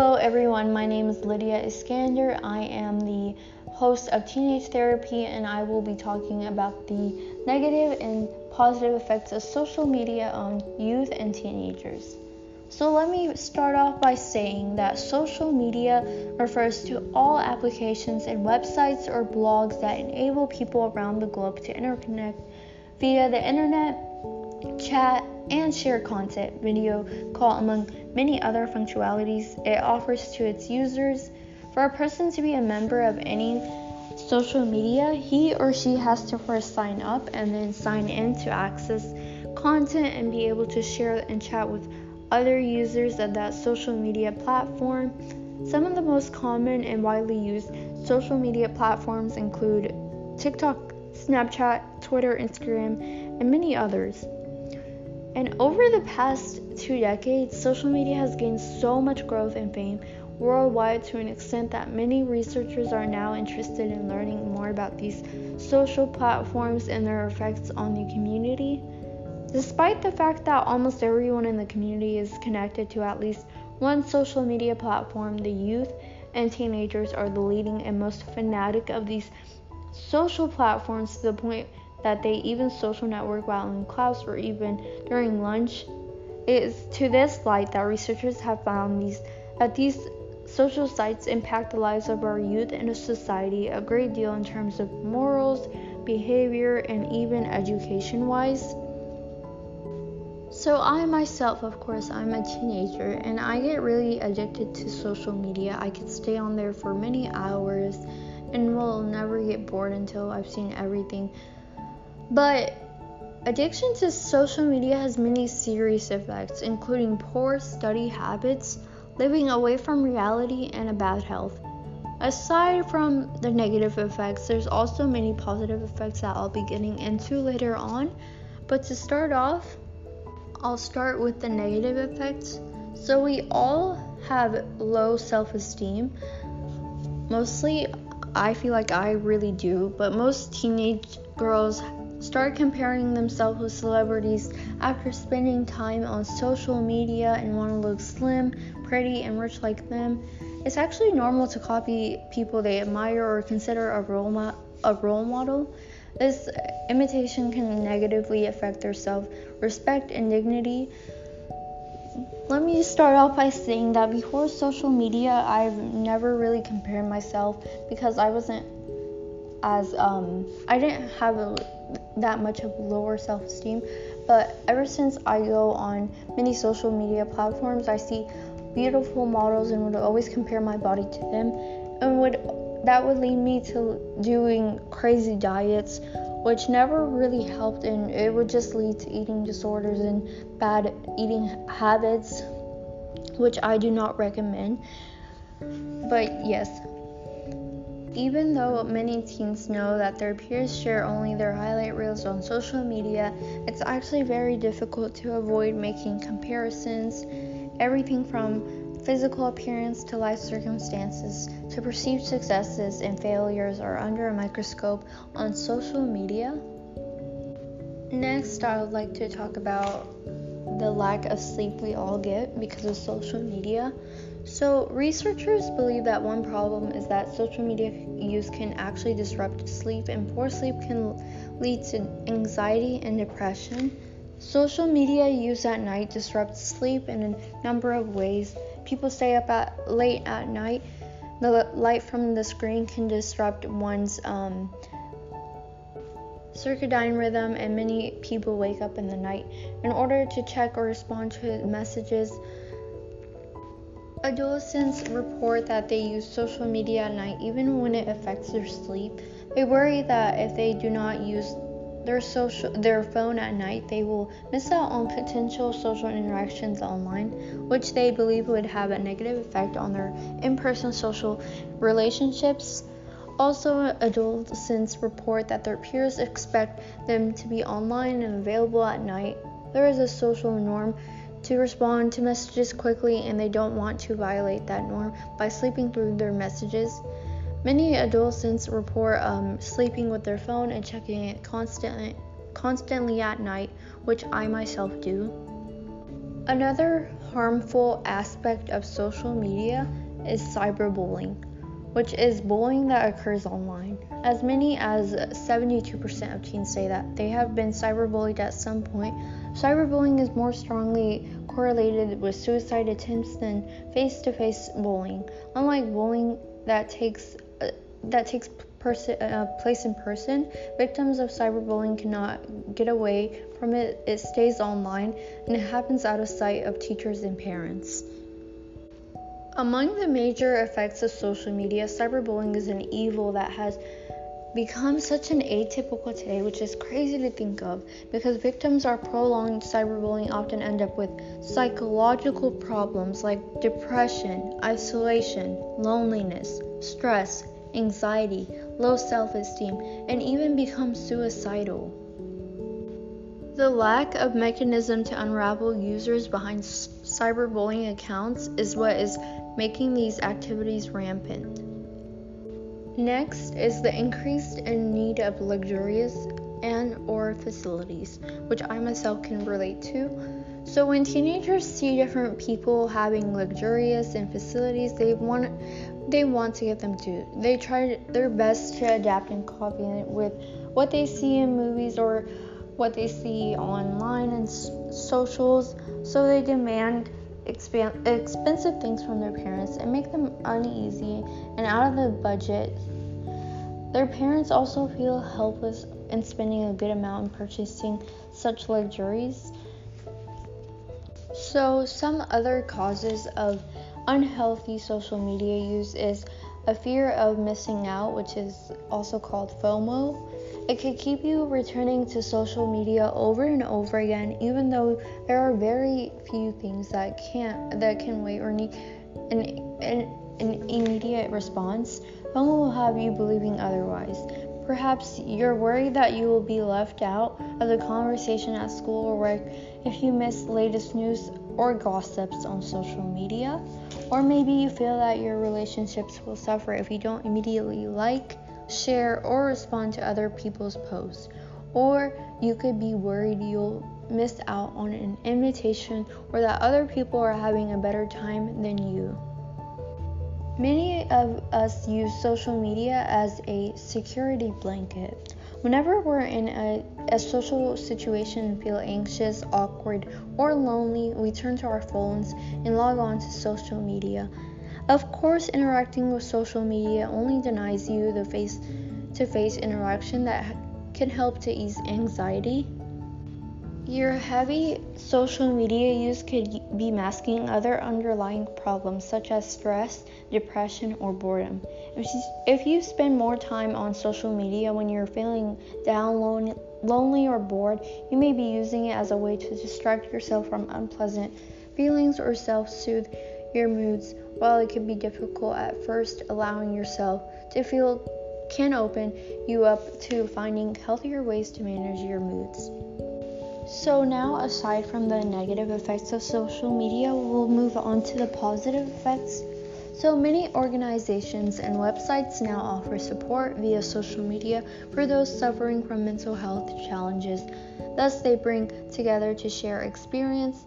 Hello, everyone. My name is Lydia Iskander. I am the host of Teenage Therapy, and I will be talking about the negative and positive effects of social media on youth and teenagers. So, let me start off by saying that social media refers to all applications and websites or blogs that enable people around the globe to interconnect via the internet, chat, and share content, video, call, among many other functionalities it offers to its users. For a person to be a member of any social media, he or she has to first sign up and then sign in to access content and be able to share and chat with other users of that social media platform. Some of the most common and widely used social media platforms include TikTok, Snapchat, Twitter, Instagram, and many others. And over the past two decades, social media has gained so much growth and fame worldwide to an extent that many researchers are now interested in learning more about these social platforms and their effects on the community. Despite the fact that almost everyone in the community is connected to at least one social media platform, the youth and teenagers are the leading and most fanatic of these social platforms to the point that they even social network while in class or even during lunch. It is to this light that researchers have found these that these social sites impact the lives of our youth and a society a great deal in terms of morals, behavior, and even education wise. So, I myself, of course, I'm a teenager and I get really addicted to social media. I could stay on there for many hours and will never get bored until I've seen everything but addiction to social media has many serious effects, including poor study habits, living away from reality, and a bad health. Aside from the negative effects, there's also many positive effects that I'll be getting into later on. But to start off, I'll start with the negative effects. So, we all have low self esteem. Mostly, I feel like I really do, but most teenage girls start comparing themselves with celebrities after spending time on social media and want to look slim, pretty, and rich like them. It's actually normal to copy people they admire or consider a role, mo- a role model. This imitation can negatively affect their self respect and dignity. Let me start off by saying that before social media, I've never really compared myself because I wasn't as um, I didn't have a that much of lower self esteem. But ever since I go on many social media platforms, I see beautiful models and would always compare my body to them, and would that would lead me to doing crazy diets, which never really helped, and it would just lead to eating disorders and bad eating habits, which I do not recommend. But yes, even though many teens know that their peers share only their highlight reels on social media, it's actually very difficult to avoid making comparisons. Everything from physical appearance to life circumstances to perceived successes and failures are under a microscope on social media. Next, I would like to talk about the lack of sleep we all get because of social media. So, researchers believe that one problem is that social media use can actually disrupt sleep, and poor sleep can lead to anxiety and depression. Social media use at night disrupts sleep in a number of ways. People stay up at late at night. The light from the screen can disrupt one's um, circadian rhythm, and many people wake up in the night in order to check or respond to messages Adolescents report that they use social media at night even when it affects their sleep. They worry that if they do not use their social their phone at night, they will miss out on potential social interactions online, which they believe would have a negative effect on their in-person social relationships. Also, adolescents report that their peers expect them to be online and available at night. There is a social norm to respond to messages quickly and they don't want to violate that norm by sleeping through their messages. Many adolescents report um, sleeping with their phone and checking it constantly, constantly at night, which I myself do. Another harmful aspect of social media is cyberbullying, which is bullying that occurs online. As many as 72% of teens say that they have been cyberbullied at some point. Cyberbullying is more strongly correlated with suicide attempts than face-to-face bullying. Unlike bullying that takes uh, that takes uh, place in person, victims of cyberbullying cannot get away from it. It stays online and it happens out of sight of teachers and parents. Among the major effects of social media, cyberbullying is an evil that has become such an atypical today, which is crazy to think of because victims of prolonged cyberbullying often end up with psychological problems like depression, isolation, loneliness, stress, anxiety, low self esteem, and even become suicidal. The lack of mechanism to unravel users behind cyberbullying accounts is what is making these activities rampant. Next is the increased in need of luxurious and or facilities, which I myself can relate to. So when teenagers see different people having luxurious and facilities, they want they want to get them too. They try their best to adapt and copy it with what they see in movies or what they see online and socials. So they demand expan- expensive things from their parents and make them uneasy and out of the budget. Their parents also feel helpless in spending a good amount in purchasing such luxuries. So, some other causes of unhealthy social media use is a fear of missing out, which is also called FOMO. It could keep you returning to social media over and over again, even though there are very few things that can't that can wait or need an, an, an immediate response. Someone will have you believing otherwise. Perhaps you're worried that you will be left out of the conversation at school or work if you miss latest news or gossips on social media. Or maybe you feel that your relationships will suffer if you don't immediately like, share, or respond to other people's posts. Or you could be worried you'll miss out on an invitation or that other people are having a better time than you. Many of us use social media as a security blanket. Whenever we're in a, a, social situation and feel anxious, awkward, or lonely, we turn to our phones and log on to social media. Of course, interacting with social media only denies you the face to face interaction that can help to ease anxiety. Your heavy social media use could be masking other underlying problems such as stress, depression, or boredom. If you, spend more time on social media when you're feeling down, lonely, or bored, you may be using it as a way to distract yourself from unpleasant feelings or self soothe your moods. While it can be difficult at first, allowing yourself to feel can open you up to finding healthier ways to manage your moods. So, now aside from the negative effects of social media, we'll move on to the positive effects. So, many organizations and websites now offer support via social media for those suffering from mental health challenges. Thus, they bring together to share experience.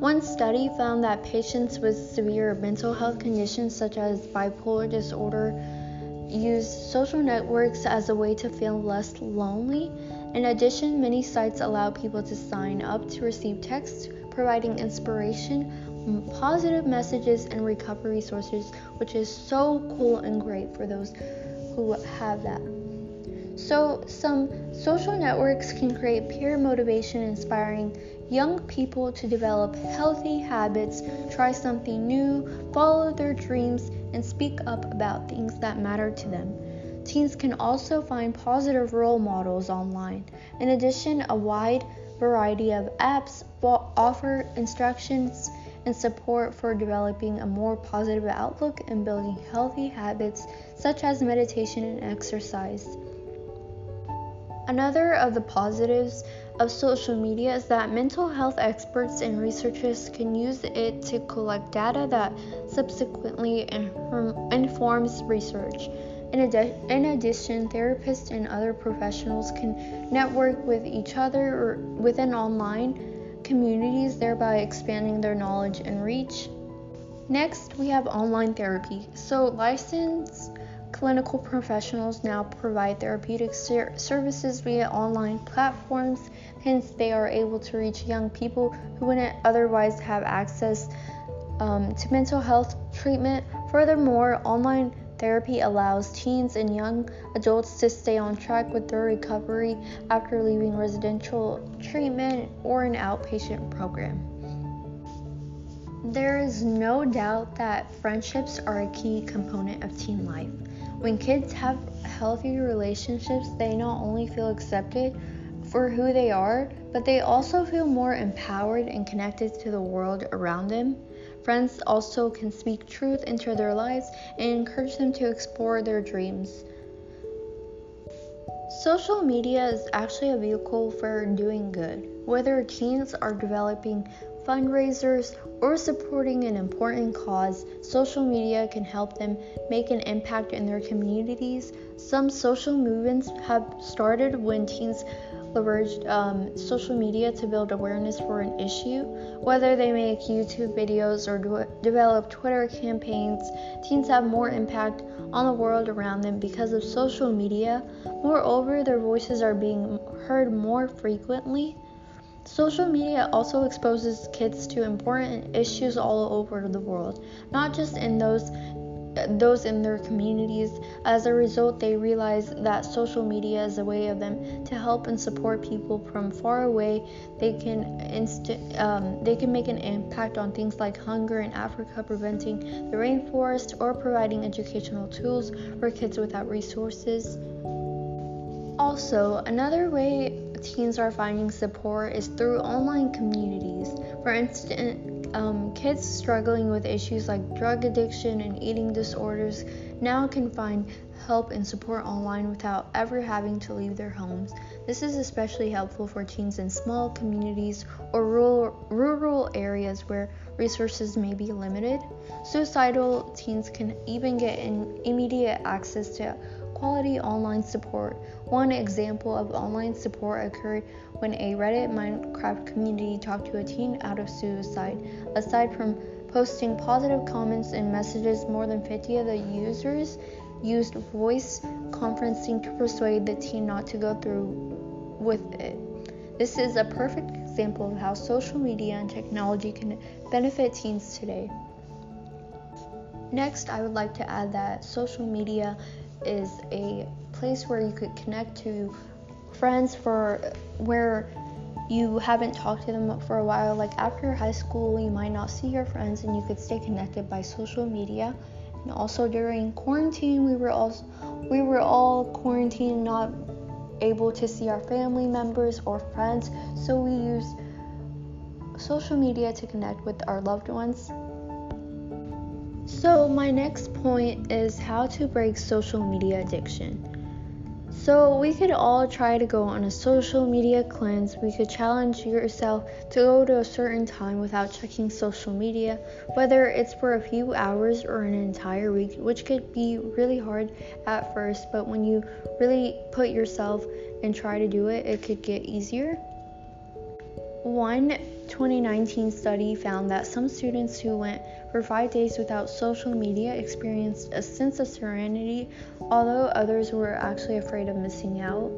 One study found that patients with severe mental health conditions such as bipolar disorder use social networks as a way to feel less lonely in addition, many sites allow people to sign up to receive texts providing inspiration, positive messages, and recovery resources, which is so cool and great for those who have that. So, some social networks can create peer motivation, inspiring young people to develop healthy habits, try something new, follow their dreams, and speak up about things that matter to them. Teens can also find positive role models online. In addition, a wide variety of apps offer instructions and support for developing a more positive outlook and building healthy habits such as meditation and exercise. Another of the positives of social media is that mental health experts and researchers can use it to collect data that subsequently informs research. In, in, addition, therapists and other professionals can network with each other within online communities, thereby expanding their knowledge and reach. Next, we have online therapy. So, licensed clinical professionals now provide therapeutic ser- services via online platforms. Hence, they are able to reach young people who wouldn't otherwise have access um, to mental health treatment. Furthermore, online therapy allows teens and young adults to stay on track with their recovery after leaving residential treatment or an outpatient program. There is no doubt that friendships are a key component of teen life. When kids have healthy relationships, they not only feel accepted for who they are, but they also feel more empowered and connected to the world around them. Friends also can speak truth into their lives and encourage them to explore their dreams. Social media is actually a vehicle for doing good. Whether teens are developing fundraisers, or supporting an important cause, social media can help them make an impact in their communities. Some social movements have started when teens leveraged um, social media to build awareness for an issue. Whether they make YouTube videos or do- develop Twitter campaigns, teens have more impact on the world around them because of social media. Moreover, their voices are being heard more frequently. Social media also exposes kids to important issues all over the world, not just in those those in their communities. As a result, they realize that social media is a way of them to help and support people from far away. They can um, they can make an impact on things like hunger in Africa, preventing the rainforest, or providing educational tools for kids without resources. Also, another way teens are finding support is through online communities. For instance, um, kids struggling with issues like drug addiction and eating disorders now can find help and support online without ever having to leave their homes. This is especially helpful for teens in small communities or rural, rural areas where resources may be limited. Suicidal teens can even get immediate access to quality online support. One example of online support occurred when a Reddit Minecraft community talked to a teen out of suicide. Aside from posting positive comments and messages, more than 50 of the users used voice conferencing to persuade the teen not to go through with it. This is a perfect example of how social media and technology can benefit teens today. Next, I would like to add that social media is a place where you could connect to friends for where you haven't talked to them for a while. Like after high school, you might not see your friends and you could stay connected by social media. And also during quarantine, we were all we were all quarantined, not able to see our family members or friends, so we used social media to connect with our loved ones so, my next point is how to break social media addiction. So, we could all try to go on a social media cleanse. We could challenge yourself to go to a certain time without checking social media, whether it's for a few hours or an entire week, which could be really hard at first, but when you really put yourself and try to do it, it could get easier. One 2019 study found that some students who went for five days without social media experienced a sense of serenity, although others were actually afraid of missing out.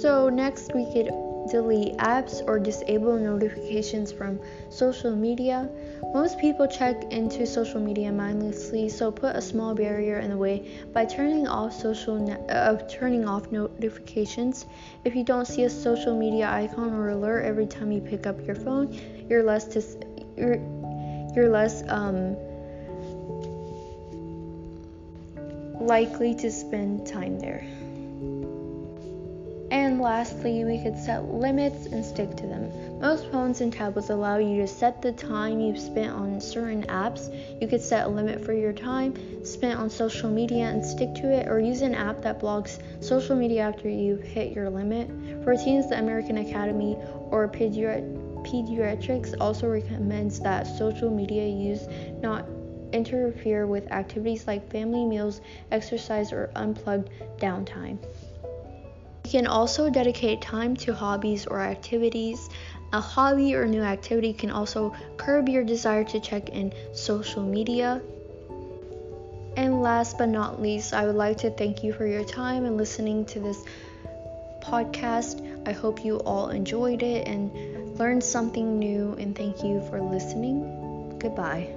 So, next we could delete apps or disable notifications from social media. Most people check into social media mindlessly, so put a small barrier in the way by turning off social ne- uh, turning off notifications. If you don't see a social media icon or alert every time you pick up your phone, you're less to you're, you're less um, likely to spend time there. Lastly, we could set limits and stick to them. Most phones and tablets allow you to set the time you've spent on certain apps. You could set a limit for your time spent on social media and stick to it, or use an app that blocks social media after you've hit your limit. For teens, the American Academy or Pediatrics also recommends that social media use not interfere with activities like family meals, exercise, or unplugged downtime can also dedicate time to hobbies or activities. A hobby or new activity can also curb your desire to check in social media. And last but not least, I would like to thank you for your time and listening to this podcast. I hope you all enjoyed it and learned something new, and thank you for listening. Goodbye.